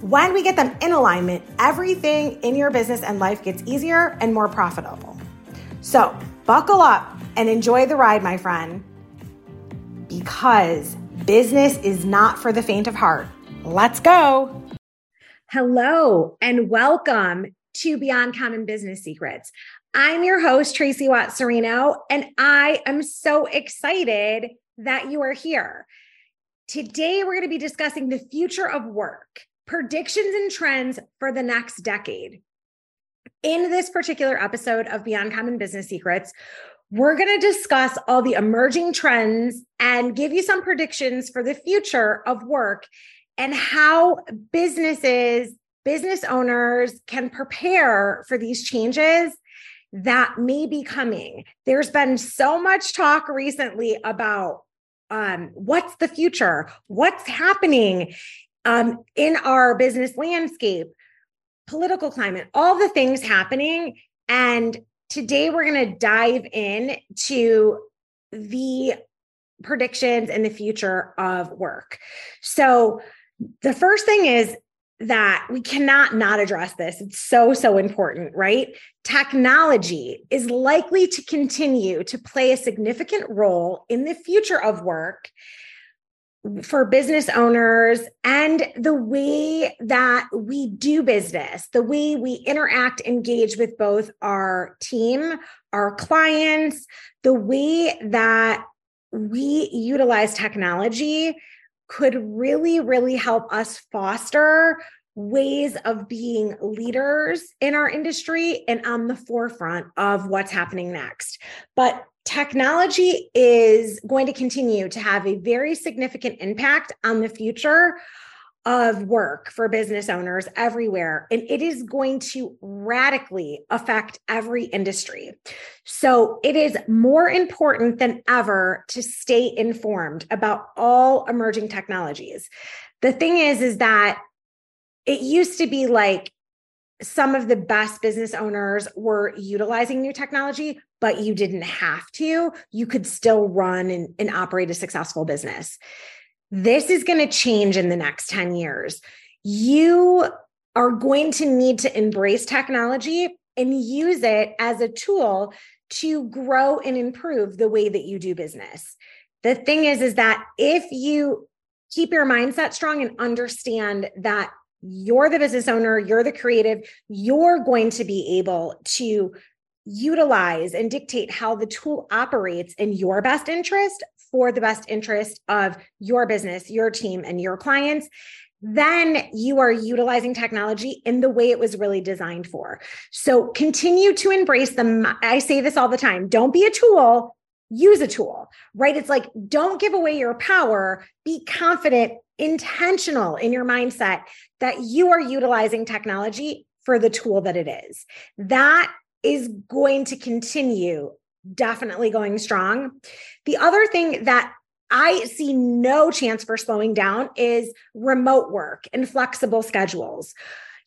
when we get them in alignment, everything in your business and life gets easier and more profitable. So, buckle up and enjoy the ride, my friend, because business is not for the faint of heart. Let's go. Hello, and welcome to Beyond Common Business Secrets. I'm your host, Tracey Watts-Cirino, and I am so excited that you are here. Today, we're going to be discussing the future of work predictions and trends for the next decade. In this particular episode of Beyond Common Business Secrets, we're going to discuss all the emerging trends and give you some predictions for the future of work and how businesses, business owners can prepare for these changes that may be coming. There's been so much talk recently about um, what's the future, what's happening um, in our business landscape, political climate, all the things happening. And today we're going to dive in to the predictions and the future of work. So, the first thing is that we cannot not address this. It's so, so important, right? Technology is likely to continue to play a significant role in the future of work for business owners and the way that we do business, the way we interact, engage with both our team, our clients, the way that we utilize technology could really, really help us foster ways of being leaders in our industry and on the forefront of what's happening next. But technology is going to continue to have a very significant impact on the future of work for business owners everywhere. And it is going to radically affect every industry. So it is more important than ever to stay informed about all emerging technologies. The thing is, is that it used to be like some of the best business owners were utilizing new technology, but you didn't have to. You could still run and, and operate a successful business. This is going to change in the next 10 years. You are going to need to embrace technology and use it as a tool to grow and improve the way that you do business. The thing is, is that if you keep your mindset strong and understand that you're the business owner, you're the creative, you're going to be able to utilize and dictate how the tool operates in your best interest for the best interest of your business, your team, and your clients. Then you are utilizing technology in the way it was really designed for. So continue to embrace them. I say this all the time don't be a tool, use a tool, right? It's like don't give away your power, be confident intentional in your mindset that you are utilizing technology for the tool that it is. That is going to continue definitely going strong. The other thing that I see no chance for slowing down is remote work and flexible schedules.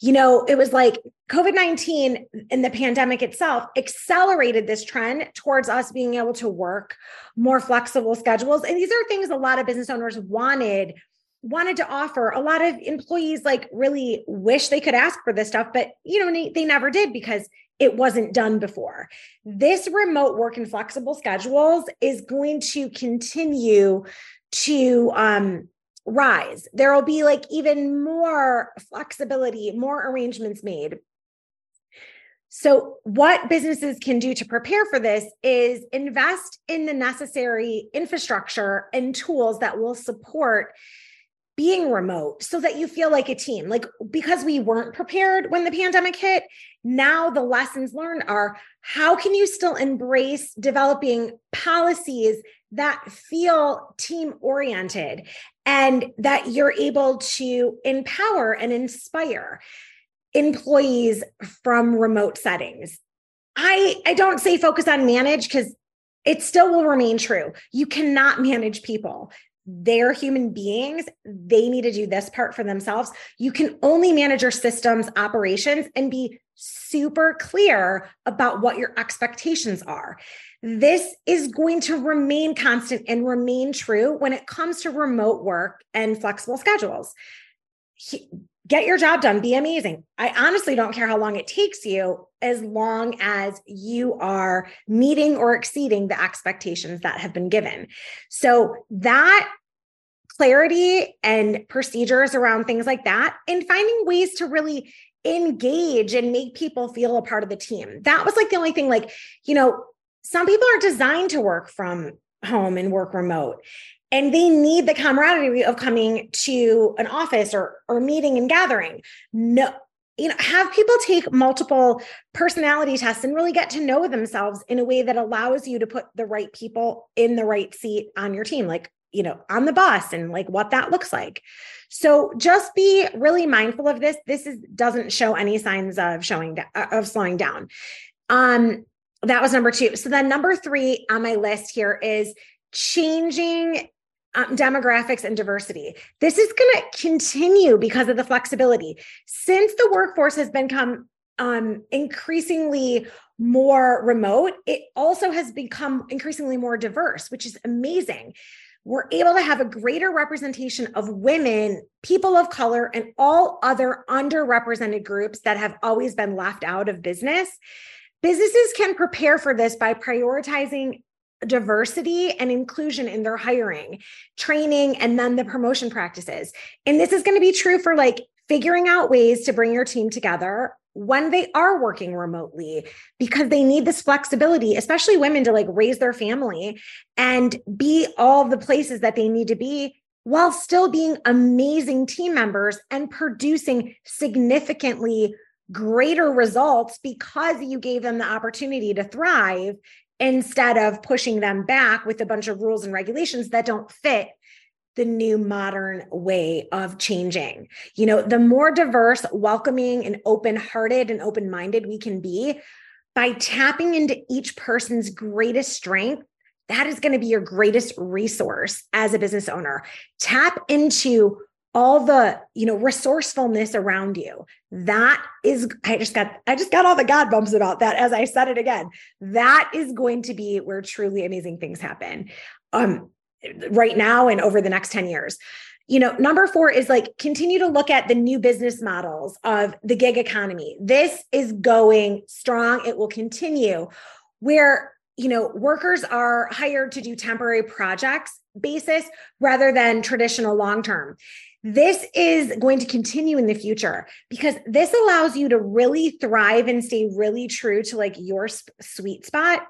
You know, it was like COVID 19 and the pandemic itself accelerated this trend towards us being able to work more flexible schedules. And these are things a lot of business owners wanted wanted to offer. A lot of employees like really wish they could ask for this stuff but you know they, never did because it wasn't done before. This remote work and flexible schedules is going to continue to um, rise. There will be like even more flexibility more arrangements made. So, what businesses can do to prepare for this is invest in the necessary infrastructure and tools that will support being remote so that you feel like a team. Like, because we weren't prepared when the pandemic hit, now the lessons learned are how can you still embrace developing policies that feel team oriented and that you're able to empower and inspire? employees from remote settings. I I don't say focus on manage cuz it still will remain true. You cannot manage people. They're human beings. They need to do this part for themselves. You can only manage your systems operations and be super clear about what your expectations are. This is going to remain constant and remain true when it comes to remote work and flexible schedules get your job done, be amazing. I honestly don't care how long it takes you as long as you are meeting or exceeding the expectations that have been given. So that clarity and procedures around things like that and finding ways to really engage and make people feel a part of the team. That was like the only thing like, you know, some people are designed to work from home and work remote and they need the camaraderie of coming to an office or or meeting and gathering. No you know have people take multiple personality tests and really get to know themselves in a way that allows you to put the right people in the right seat on your team like you know on the bus and like what that looks like. So just be really mindful of this. This is doesn't show any signs of showing of slowing down. Um that was number 2 so then number 3 on my list here is changing um, demographics and diversity. This is going to continue because of the flexibility. Since the workforce has become um, increasingly more remote, it also has become increasingly more diverse, which is amazing. We're able to have a greater representation of women, people of color, and all other underrepresented groups that have always been left out of business. Businesses can prepare for this by prioritizing diversity and inclusion in their hiring, training, and then the promotion practices. And this is going to be true for like figuring out ways to bring your team together when they are working remotely because they need this flexibility especially women to like raise their family and be all the places that they need to be while still being amazing team members and producing significantly greater results because you gave them the opportunity to thrive instead of pushing them back with a bunch of rules and regulations that don't fit the new modern way of changing. You know, the more diverse, welcoming, and open hearted and open minded we can be by tapping into each person's greatest strength. That is going to be your greatest resource as a business owner. Tap into all the you know resourcefulness around you. That is i just got i just got all the god bumps about that as i said it again. That is going to be where truly amazing things happen um right now and over the next 10 years. You know number 4 is like continue to look at the new business models of the gig economy. This is going strong. It will continue where you know workers are hired to do temporary projects basis rather than traditional long term this is going to continue in the future because this allows you to really thrive and stay really true to like your sp- sweet spot.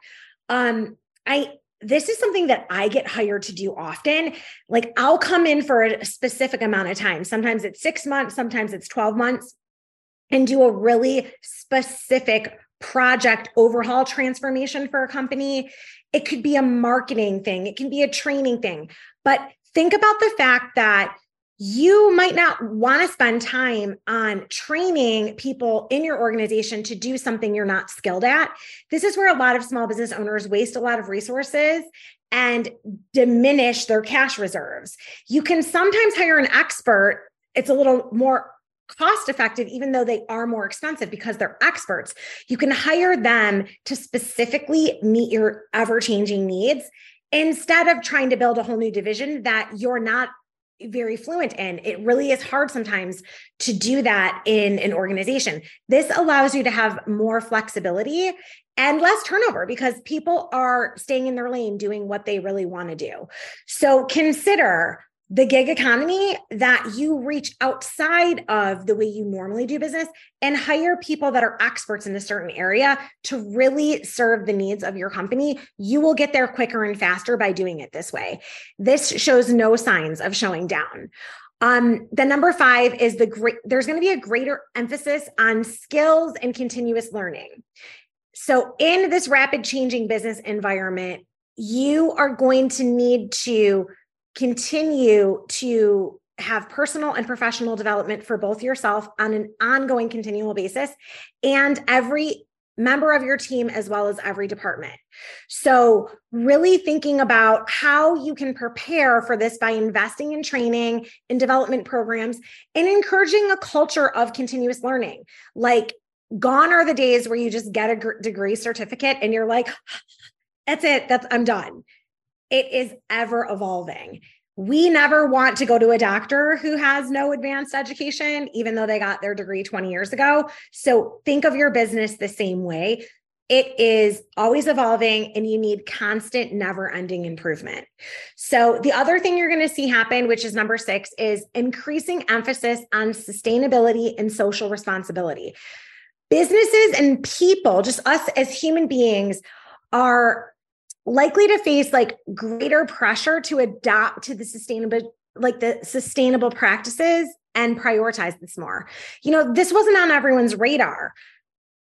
Um, I this is something that I get hired to do often. Like I'll come in for a specific amount of time. Sometimes it's 6 months, sometimes it's 12 months and do a really specific project overhaul transformation for a company. It could be a marketing thing, it can be a training thing. But think about the fact that you might not want to spend time on training people in your organization to do something you're not skilled at. This is where a lot of small business owners waste a lot of resources and diminish their cash reserves. You can sometimes hire an expert, it's a little more cost effective, even though they are more expensive because they're experts. You can hire them to specifically meet your ever changing needs instead of trying to build a whole new division that you're not very fluent in. It really is hard sometimes to do that in an organization. This allows you to have more flexibility and less turnover because people are staying in their lane doing what they really want to do. So consider the gig economy that you reach outside of the way you normally do business and hire people that are experts in a certain area to really serve the needs of your company. You will get there quicker and faster by doing it this way. This shows no signs of showing down. Um, the number five is the great, there's going to be a greater emphasis on skills and continuous learning. So, in this rapid changing business environment, you are going to need to continue to have personal and professional development for both yourself on an ongoing continual basis and every member of your team as well as every department. So, really thinking about how you can prepare for this by investing in training and development programs and encouraging a culture of continuous learning. Like, gone are the days where you just get a degree certificate and you're like, that's it, that's I'm done it is ever evolving. We never want to go to a doctor who has no advanced education, even though they got their degree 20 years ago. So think of your business the same way. It is always evolving and you need constant, never ending improvement. So, the other thing you're going to see happen, which is number six, is increasing emphasis on sustainability and social responsibility. Businesses and people, just us as human beings, are likely to face like greater pressure to adapt to the sustainable like the sustainable practices and prioritize this more. You know, this wasn't on everyone's radar.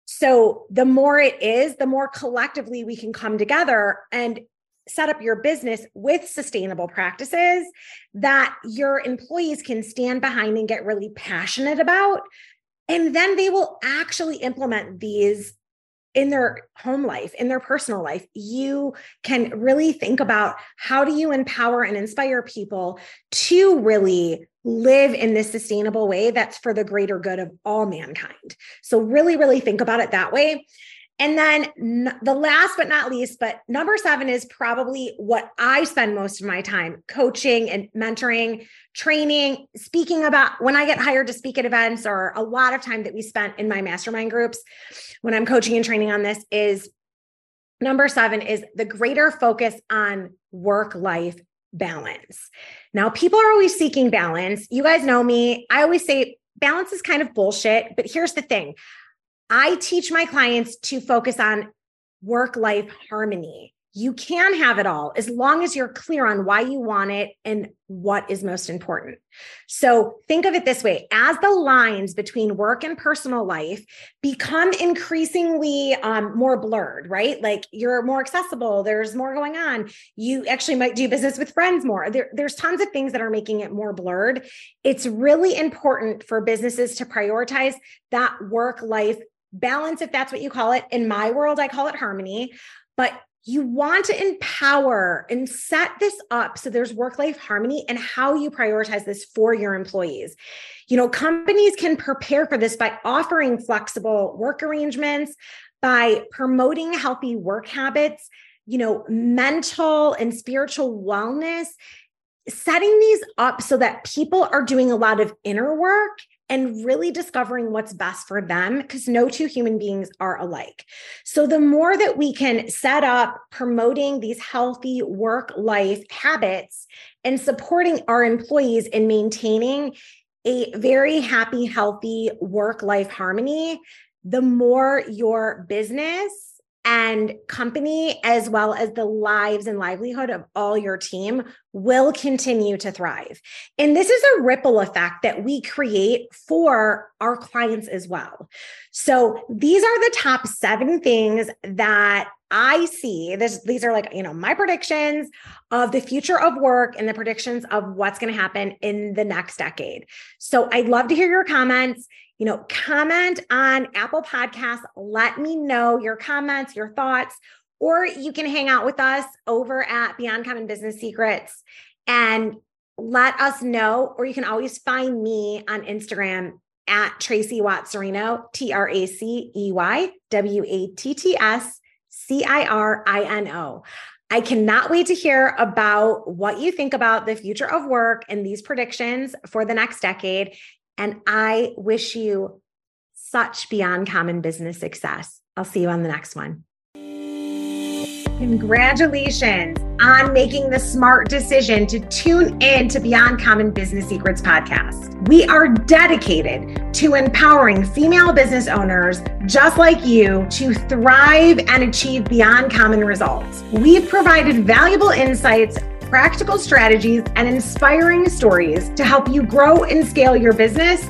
So the more it is, the more collectively we can come together and set up your business with sustainable practices that your employees can stand behind and get really passionate about. And then they will actually implement these in their home life, in their personal life, you can really think about how do you empower and inspire people to really live in this sustainable way that's for the greater good of all mankind. So, really, really think about it that way. And then n- the last but not least, but number seven is probably what I spend most of my time coaching and mentoring, training, speaking about when I get hired to speak at events, or a lot of time that we spent in my mastermind groups when I'm coaching and training on this is number seven is the greater focus on work life balance. Now, people are always seeking balance. You guys know me. I always say balance is kind of bullshit, but here's the thing I teach my clients to focus on work life harmony. You can have it all as long as you're clear on why you want it and what is most important. So think of it this way as the lines between work and personal life become increasingly um, more blurred, right? Like you're more accessible, there's more going on. You actually might do business with friends more. There, there's tons of things that are making it more blurred. It's really important for businesses to prioritize that work life balance, if that's what you call it. In my world, I call it harmony. But you want to empower and set this up so there's work life harmony and how you prioritize this for your employees. You know, companies can prepare for this by offering flexible work arrangements, by promoting healthy work habits, you know, mental and spiritual wellness, setting these up so that people are doing a lot of inner work and really discovering what's best for them because no two human beings are alike. So, the more that we can set up promoting these healthy work life habits and supporting our employees in maintaining a very happy, healthy work life harmony, the more your business and company, as well as the lives and livelihood of all your team, will continue to thrive. And this is a ripple effect that we create for our clients as well. So these are the top seven things that I see. This, these are like, you know, my predictions of the future of work and the predictions of what's going to happen in the next decade. So I'd love to hear your comments you know, comment on Apple Podcasts. Let me know your comments, your thoughts, or you can hang out with us over at Beyond Common Business Secrets and let us know. Or you can always find me on Instagram at Tracey Watts Cirino, T R A C E Y W A T T S C I R I N O. I cannot wait to hear about what you think about the future of work and these predictions for the next decade. And I wish you such beyond common business success. I'll see you on the next one. Congratulations. on making the smart decision to tune in to Beyond Common Business Secrets podcast. We are dedicated to empowering female business owners just like you to thrive and achieve beyond common results. We've provided valuable insights practical strategies, and inspiring stories to help you grow and scale your business